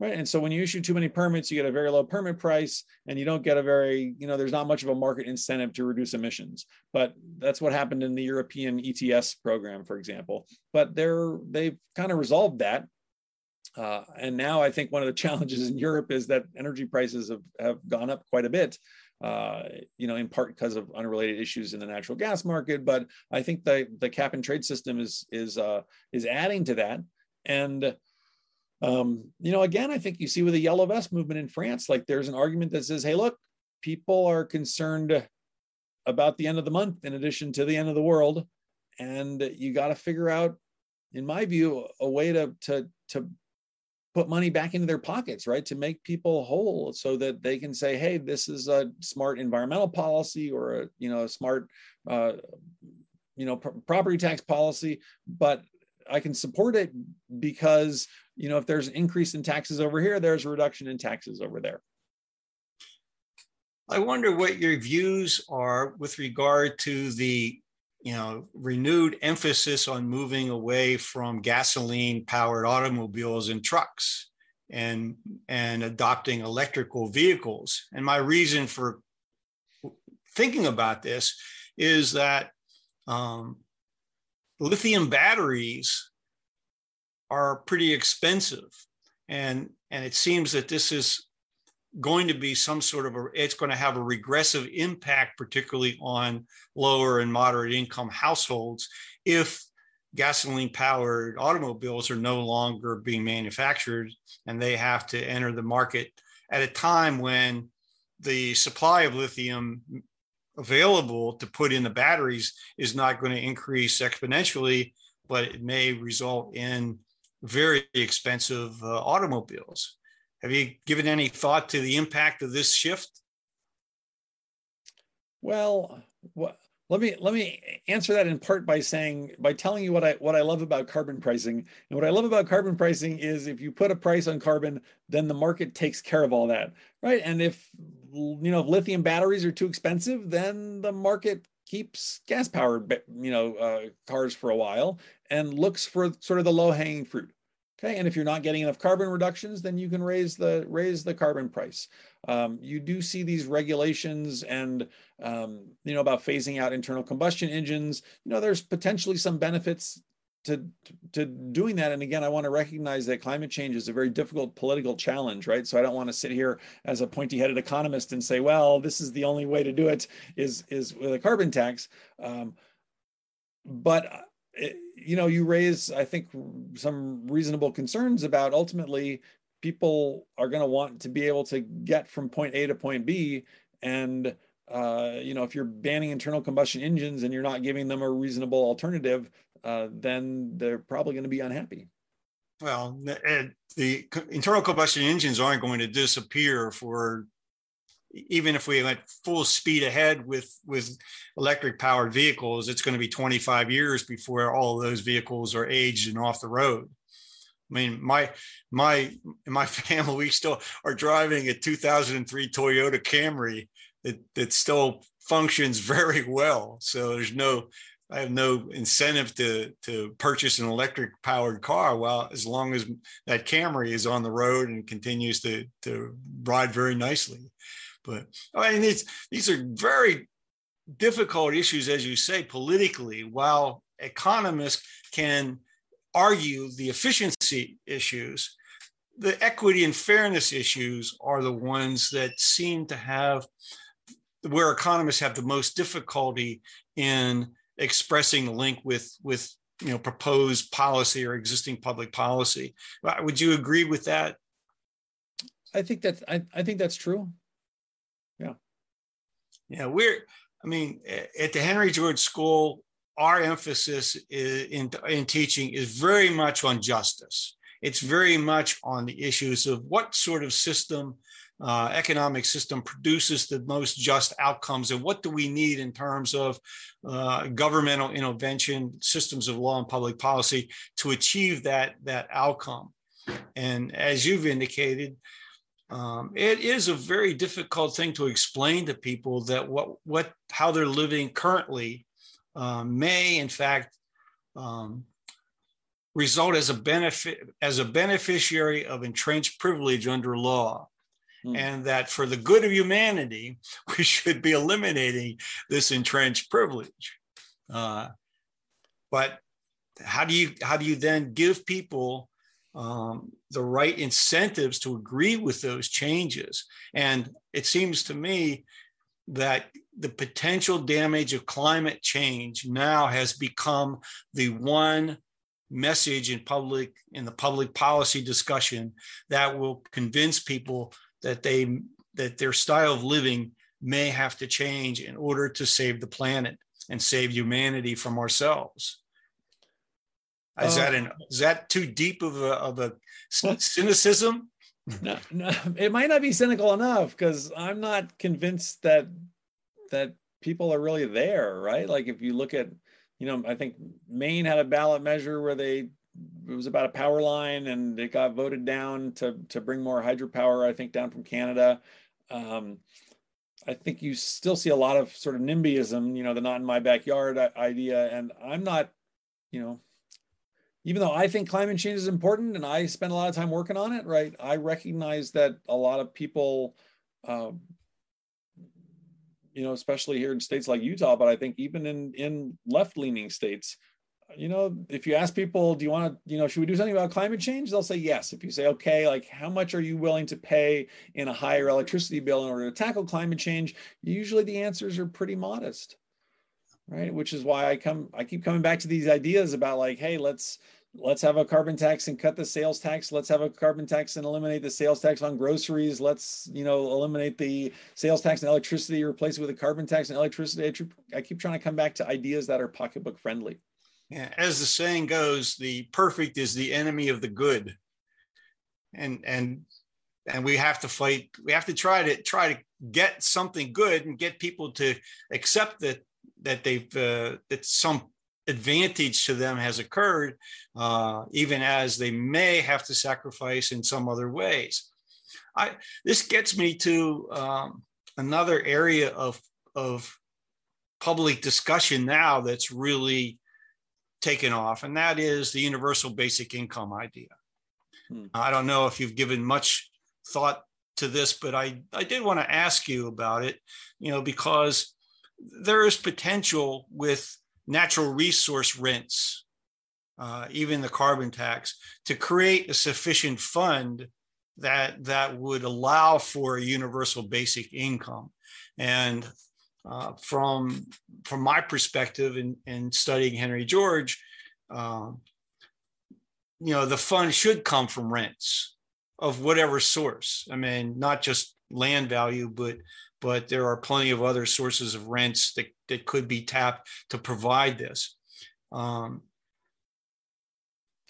S3: right? And so when you issue too many permits you get a very low permit price and you don't get a very you know there's not much of a market incentive to reduce emissions. But that's what happened in the european ets program for example. But they're they've kind of resolved that uh, and now i think one of the challenges in europe is that energy prices have, have gone up quite a bit uh, you know, in part because of unrelated issues in the natural gas market. But I think the the cap and trade system is is uh, is adding to that. And um, you know, again, I think you see with the yellow vest movement in France, like there's an argument that says, hey, look, people are concerned about the end of the month in addition to the end of the world, and you got to figure out, in my view, a way to to to put money back into their pockets, right? To make people whole so that they can say, hey, this is a smart environmental policy or a, you know, a smart, uh, you know, pr- property tax policy, but I can support it because, you know, if there's an increase in taxes over here, there's a reduction in taxes over there.
S2: I wonder what your views are with regard to the you know renewed emphasis on moving away from gasoline powered automobiles and trucks and and adopting electrical vehicles. And my reason for thinking about this is that um, lithium batteries are pretty expensive. And and it seems that this is going to be some sort of a it's going to have a regressive impact particularly on lower and moderate income households if gasoline powered automobiles are no longer being manufactured and they have to enter the market at a time when the supply of lithium available to put in the batteries is not going to increase exponentially but it may result in very expensive uh, automobiles have you given any thought to the impact of this shift
S3: well let me let me answer that in part by saying by telling you what I what I love about carbon pricing. And what I love about carbon pricing is if you put a price on carbon, then the market takes care of all that, right? And if you know if lithium batteries are too expensive, then the market keeps gas powered you know uh, cars for a while and looks for sort of the low hanging fruit. Okay, and if you're not getting enough carbon reductions, then you can raise the raise the carbon price. Um, you do see these regulations and um, you know about phasing out internal combustion engines. You know, there's potentially some benefits to to doing that. And again, I want to recognize that climate change is a very difficult political challenge, right? So I don't want to sit here as a pointy-headed economist and say, well, this is the only way to do it is is with a carbon tax. Um, but you know, you raise, I think, some reasonable concerns about ultimately people are going to want to be able to get from point A to point B. And, uh, you know, if you're banning internal combustion engines and you're not giving them a reasonable alternative, uh, then they're probably going to be unhappy.
S2: Well, the internal combustion engines aren't going to disappear for even if we went full speed ahead with with electric powered vehicles it's going to be 25 years before all those vehicles are aged and off the road i mean my my my family we still are driving a 2003 toyota camry that that still functions very well so there's no I have no incentive to to purchase an electric powered car. Well, as long as that Camry is on the road and continues to to ride very nicely. But oh, I mean, these these are very difficult issues, as you say, politically. While economists can argue the efficiency issues, the equity and fairness issues are the ones that seem to have where economists have the most difficulty in expressing the link with with you know proposed policy or existing public policy. Would you agree with that?
S3: I think that I, I think that's true. Yeah.
S2: Yeah, we're, I mean, at the Henry George School, our emphasis in, in teaching is very much on justice. It's very much on the issues of what sort of system, uh, economic system produces the most just outcomes, and what do we need in terms of uh, governmental intervention, systems of law, and public policy to achieve that that outcome. And as you've indicated, um, it is a very difficult thing to explain to people that what what how they're living currently um, may in fact um, result as a benefit as a beneficiary of entrenched privilege under law mm. and that for the good of humanity we should be eliminating this entrenched privilege uh, but how do you how do you then give people um, the right incentives to agree with those changes. And it seems to me that the potential damage of climate change now has become the one message in public in the public policy discussion that will convince people that they that their style of living may have to change in order to save the planet and save humanity from ourselves is uh, that an is that too deep of a of a cynicism?
S3: No, no, it might not be cynical enough because I'm not convinced that that people are really there, right? Like if you look at, you know, I think Maine had a ballot measure where they it was about a power line and it got voted down to to bring more hydropower, I think, down from Canada. Um, I think you still see a lot of sort of NIMBYism, you know, the not in my backyard idea. And I'm not, you know, even though I think climate change is important and I spend a lot of time working on it, right? I recognize that a lot of people, um, you know, especially here in states like Utah, but I think even in in left leaning states, you know, if you ask people, do you want to, you know, should we do something about climate change? They'll say yes. If you say, okay, like how much are you willing to pay in a higher electricity bill in order to tackle climate change? Usually the answers are pretty modest, right? Which is why I come, I keep coming back to these ideas about like, hey, let's, let's have a carbon tax and cut the sales tax. Let's have a carbon tax and eliminate the sales tax on groceries. Let's you know eliminate the sales tax and electricity replace it with a carbon tax and electricity. I keep trying to come back to ideas that are pocketbook friendly.
S2: Yeah, as the saying goes, the perfect is the enemy of the good. And and and we have to fight, we have to try to try to get something good and get people to accept that that they've uh, that some advantage to them has occurred, uh, even as they may have to sacrifice in some other ways. I this gets me to um, another area of of public discussion now that's really taken off, and that is the universal basic income idea. Hmm. I don't know if you've given much thought to this, but I, I did want to ask you about it, you know, because there is potential with natural resource rents, uh, even the carbon tax, to create a sufficient fund that that would allow for a universal basic income. And uh, from from my perspective in, in studying Henry George, um, you know, the fund should come from rents of whatever source. I mean, not just land value, but but there are plenty of other sources of rents that, that could be tapped to provide this. Um,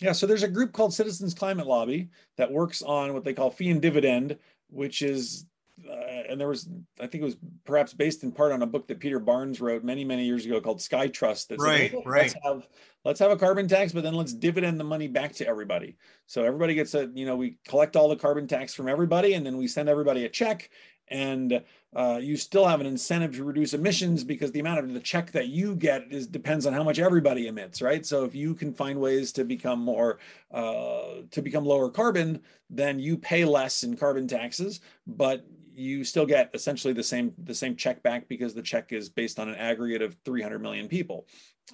S3: yeah, so there's a group called Citizens Climate Lobby that works on what they call fee and dividend, which is uh, and there was I think it was perhaps based in part on a book that Peter Barnes wrote many many years ago called Sky Trust.
S2: That right, said, right.
S3: Let's have let's have a carbon tax, but then let's dividend the money back to everybody. So everybody gets a you know we collect all the carbon tax from everybody, and then we send everybody a check, and uh, you still have an incentive to reduce emissions because the amount of the check that you get is depends on how much everybody emits, right? So if you can find ways to become more uh, to become lower carbon, then you pay less in carbon taxes, but you still get essentially the same the same check back because the check is based on an aggregate of 300 million people.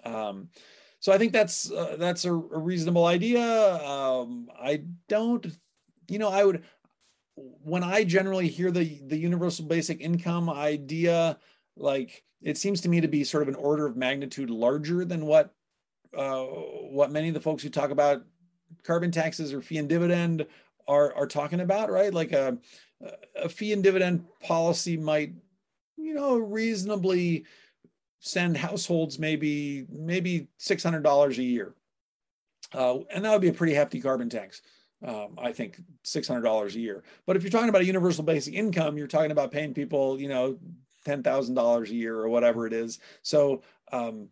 S3: Um, so I think that's uh, that's a, a, reasonable idea. Um, I don't, you know, I would when I generally hear the the universal basic income idea, like it seems to me to be sort of an order of magnitude larger than what uh, what many of the folks who talk about carbon taxes or fee and dividend are are talking about, right? Like a a fee and dividend policy might, you know, reasonably send households maybe maybe six hundred dollars a year, uh, and that would be a pretty hefty carbon tax. Um, I think six hundred dollars a year. But if you're talking about a universal basic income, you're talking about paying people, you know, ten thousand dollars a year or whatever it is. So um,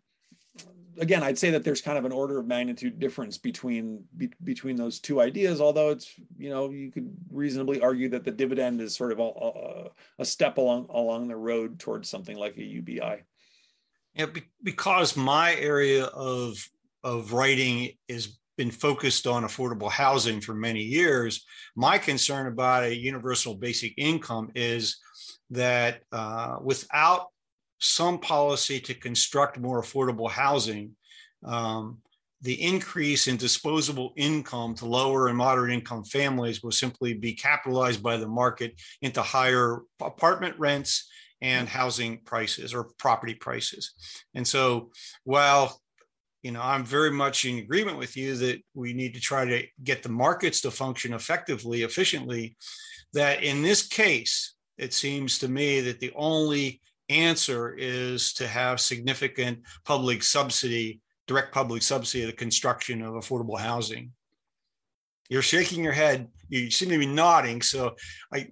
S3: again, I'd say that there's kind of an order of magnitude difference between be, between those two ideas. Although it's you know you could reasonably argue that the dividend is sort of a, a, step along along the road towards something like a UBI.
S2: Yeah, because my area of of writing has been focused on affordable housing for many years. My concern about a universal basic income is that uh, without some policy to construct more affordable housing, um, the increase in disposable income to lower and moderate income families will simply be capitalized by the market into higher apartment rents and housing prices or property prices. And so while you know, I'm very much in agreement with you that we need to try to get the markets to function effectively, efficiently. That in this case, it seems to me that the only answer is to have significant public subsidy, direct public subsidy of the construction of affordable housing. You're shaking your head. You seem to be nodding. So, I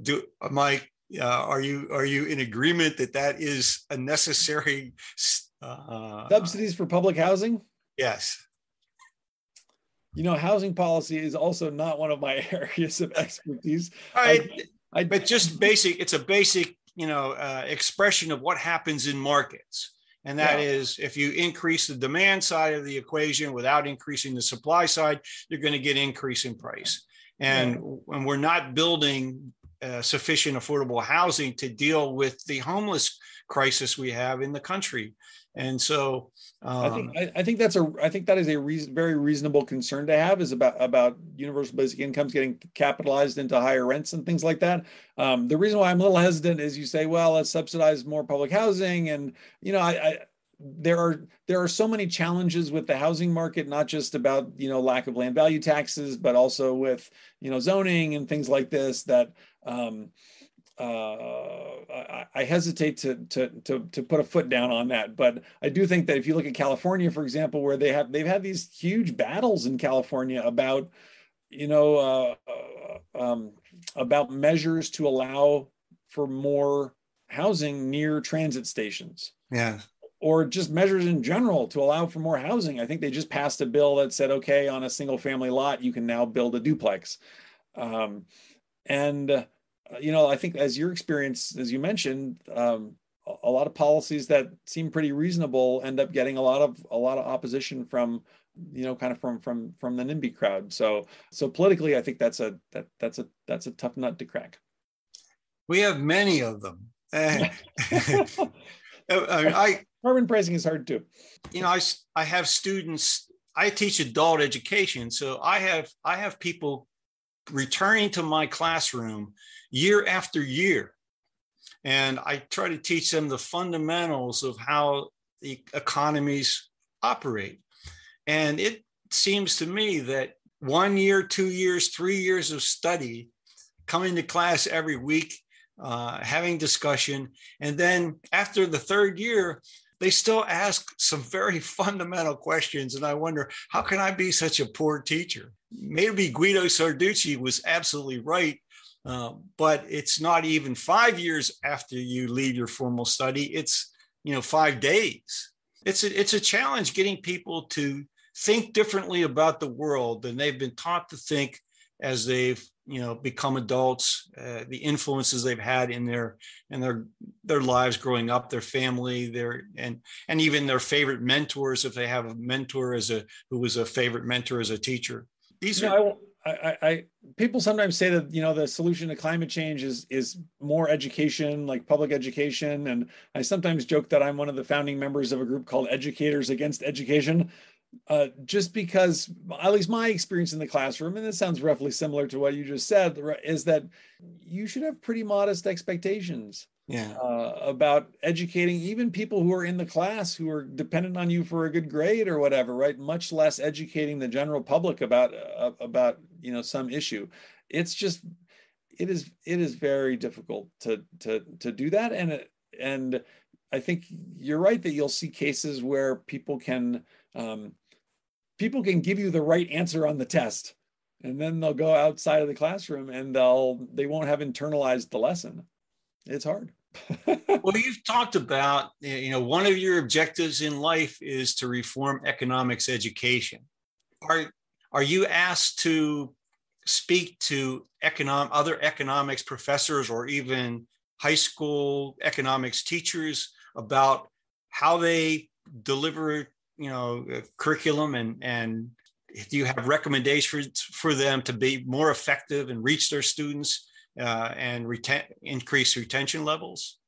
S2: do. Mike, uh, are you are you in agreement that that is a necessary
S3: uh, subsidies for public housing?
S2: Yes.
S3: You know, housing policy is also not one of my areas of expertise.
S2: I, I, but just basic. It's a basic you know uh, expression of what happens in markets and that yeah. is, if you increase the demand side of the equation without increasing the supply side you're going to get increase in price and yeah. when we're not building uh, sufficient affordable housing to deal with the homeless crisis we have in the country And so
S3: um, I think I, I, think that's a I think that is a reason, very reasonable concern to have is about about universal basic incomes getting capitalized into higher rents and things like that. Um, the reason why I'm a little hesitant is you say, well, let's subsidize more public housing, and you know, I, I there are there are so many challenges with the housing market not just about you know lack of land value taxes but also with you know zoning and things like this that um, uh, I, I, hesitate to, to to to put a foot down on that, but I do think that if you look at California, for example, where they have they've had these huge battles in California about you know uh, uh, um, about measures to allow for more housing near transit stations.
S2: Yeah.
S3: Or just measures in general to allow for more housing. I think they just passed a bill that said, okay, on a single family lot, you can now build a duplex. Um, and uh, you know, I think as your experience, as you mentioned, um, a lot of policies that seem pretty reasonable end up getting a lot of a lot of opposition from you know kind of from from from the nimby crowd. So so politically i think that's a that that's a that's a tough nut to crack.
S2: We have many of them. I,
S3: I carbon pricing is hard too.
S2: You know i i have students i teach adult education so i have i have people returning to my classroom year after year. And I try to teach them the fundamentals of how the economies operate. And it seems to me that one year, two years, three years of study, coming to class every week, uh, having discussion, and then after the third year, they still ask some very fundamental questions. And I wonder, how can I be such a poor teacher? Maybe Guido Sarducci was absolutely right uh, but it's not even five years after you leave your formal study. It's you know five days. It's a, it's a challenge getting people to think differently about the world than they've been taught to think as they've you know become adults uh, the influences they've had in their in their their lives growing up their family their and and even their favorite mentors if they have a mentor as a who was a favorite mentor as a teacher these
S3: you are I, I, people sometimes say that you know the solution to climate change is is more education, like public education, and I sometimes joke that I'm one of the founding members of a group called Educators Against Education, uh, just because at least my experience in the classroom, and this sounds roughly similar to what you just said, is that you should have pretty modest expectations
S2: yeah.
S3: Uh, about educating even people who are in the class who are dependent on you for a good grade or whatever right? Much less educating the general public about uh, about you know some issue. It's just it is it is very difficult to to to do that. And it, and i think you're right that you'll see cases where people can um, people can give you the right answer on the test and then they'll go outside of the classroom and they'll they won't have internalized the lesson. It's hard
S2: well you've talked about you know one of your objectives in life is to reform economics education. Are are you asked to speak to economic other economics professors or even high school economics teachers about how they deliver you know curriculum and and do you have recommendations for them to be more effective and reach their students uh, and reten- increase retention levels?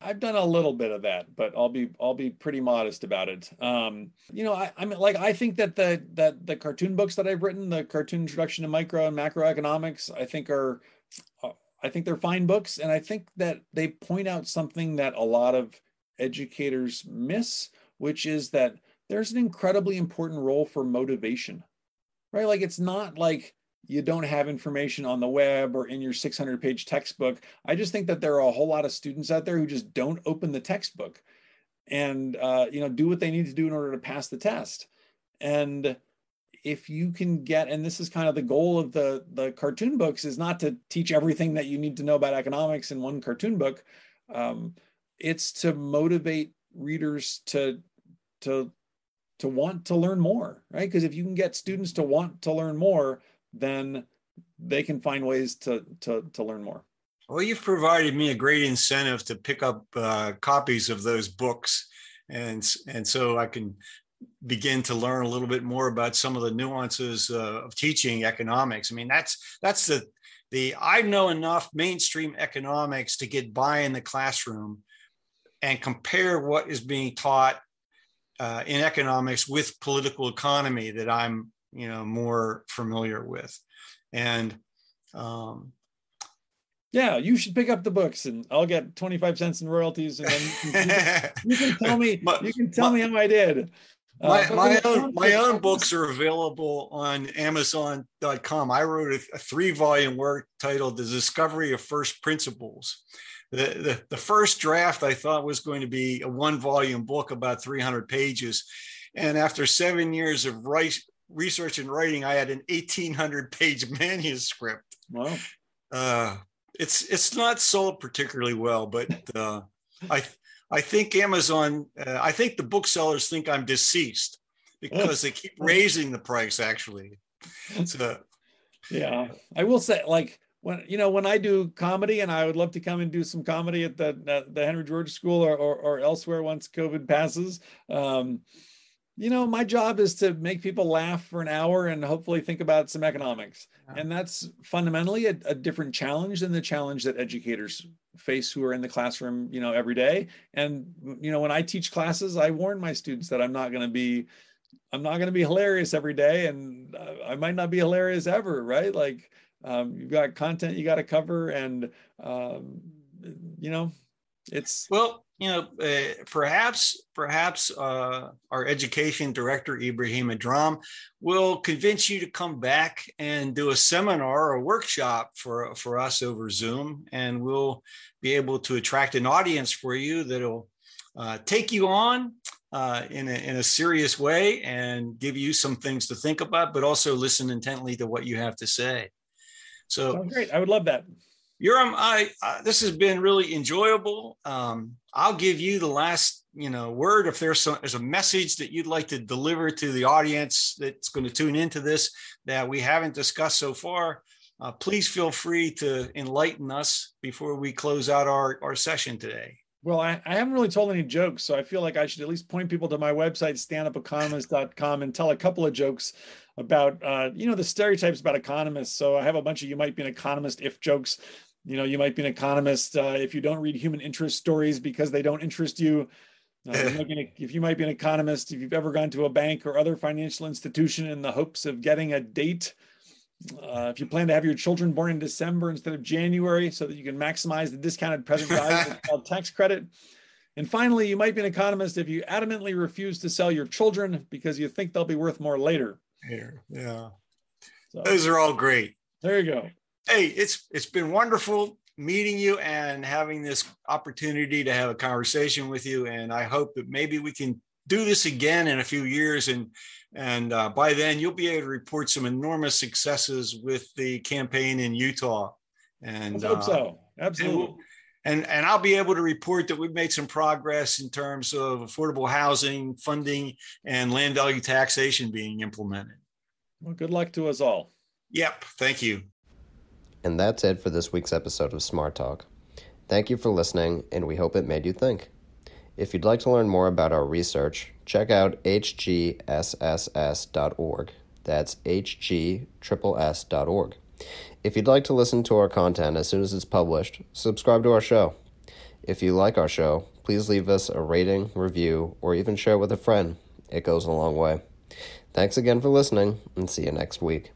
S3: I've done a little bit of that, but I'll be I'll be pretty modest about it. Um, you know, I, I'm like I think that the that the cartoon books that I've written, the cartoon introduction to micro and macroeconomics, I think are uh, I think they're fine books, and I think that they point out something that a lot of educators miss, which is that there's an incredibly important role for motivation, right? Like it's not like you don't have information on the web or in your 600 page textbook. I just think that there are a whole lot of students out there who just don't open the textbook and uh, you know do what they need to do in order to pass the test. And if you can get, and this is kind of the goal of the the cartoon books, is not to teach everything that you need to know about economics in one cartoon book. Um, it's to motivate readers to to to want to learn more, right? Because if you can get students to want to learn more, then they can find ways to to to learn more.
S2: Well, you've provided me a great incentive to pick up uh, copies of those books, and and so I can begin to learn a little bit more about some of the nuances uh, of teaching economics. I mean, that's that's the the I know enough mainstream economics to get by in the classroom and compare what is being taught uh, in economics with political economy that I'm you know more familiar with, and um,
S3: yeah, you should pick up the books, and I'll get twenty five cents in royalties, and then you can, you can tell me you can tell me how I did.
S2: My, uh, my own my own books are available on Amazon.com. I wrote a, a three volume work titled "The Discovery of First Principles." The, the, the first draft I thought was going to be a one volume book about 300 pages. And after seven years of write, research and writing, I had an 1800 page manuscript.
S3: Wow.
S2: Uh, it's it's not sold particularly well, but uh, I I think Amazon, uh, I think the booksellers think I'm deceased because they keep raising the price. Actually, so
S3: yeah, I will say like when you know when I do comedy, and I would love to come and do some comedy at the the Henry George School or, or, or elsewhere once COVID passes. Um, you know, my job is to make people laugh for an hour and hopefully think about some economics. Yeah. And that's fundamentally a, a, different challenge than the challenge that educators face who are in the classroom, you know, every day. And, you know, when I teach classes, I warn my students that I'm not going to be, I'm not going to be hilarious every day. And I might not be hilarious ever, right? Like, um, you've got content you got to cover and, um, you know, it's
S2: well you know, uh, perhaps perhaps uh, our education director Ibrahim Adram will convince you to come back and do a seminar or workshop for for us over Zoom, and we'll be able to attract an audience for you that'll uh, take you on uh, in a in a serious way and give you some things to think about, but also listen intently to what you have to say. So
S3: oh, great! I would love that.
S2: Yoram, I, uh, this has been really enjoyable. Um, I'll give you the last, you know, word if there's some, there's a message that you'd like to deliver to the audience that's going to tune into this that we haven't discussed so far. Uh, please feel free to enlighten us before we close out our, our session today.
S3: Well, I, I haven't really told any jokes, so I feel like I should at least point people to my website, standupeconomist.com, and tell a couple of jokes about, uh, you know, the stereotypes about economists. So I have a bunch of you might be an economist if jokes you know you might be an economist uh, if you don't read human interest stories because they don't interest you. Uh, if you might be an economist if you've ever gone to a bank or other financial institution in the hopes of getting a date uh, if you plan to have your children born in december instead of january so that you can maximize the discounted present value of tax credit. And finally you might be an economist if you adamantly refuse to sell your children because you think they'll be worth more later.
S2: Here yeah. So, those are all great.
S3: There you go
S2: Hey, it's it's been wonderful meeting you and having this opportunity to have a conversation with you. And I hope that maybe we can do this again in a few years and and uh, by then you'll be able to report some enormous successes with the campaign in Utah. And
S3: I hope uh, so. Absolutely.
S2: And, we'll, and, and I'll be able to report that we've made some progress in terms of affordable housing funding and land value taxation being implemented.
S3: Well, good luck to us all.
S2: Yep. Thank you.
S1: And that's it for this week's episode of Smart Talk. Thank you for listening, and we hope it made you think. If you'd like to learn more about our research, check out hgsss.org. That's hgsss.org. If you'd like to listen to our content as soon as it's published, subscribe to our show. If you like our show, please leave us a rating, review, or even share with a friend. It goes a long way. Thanks again for listening, and see you next week.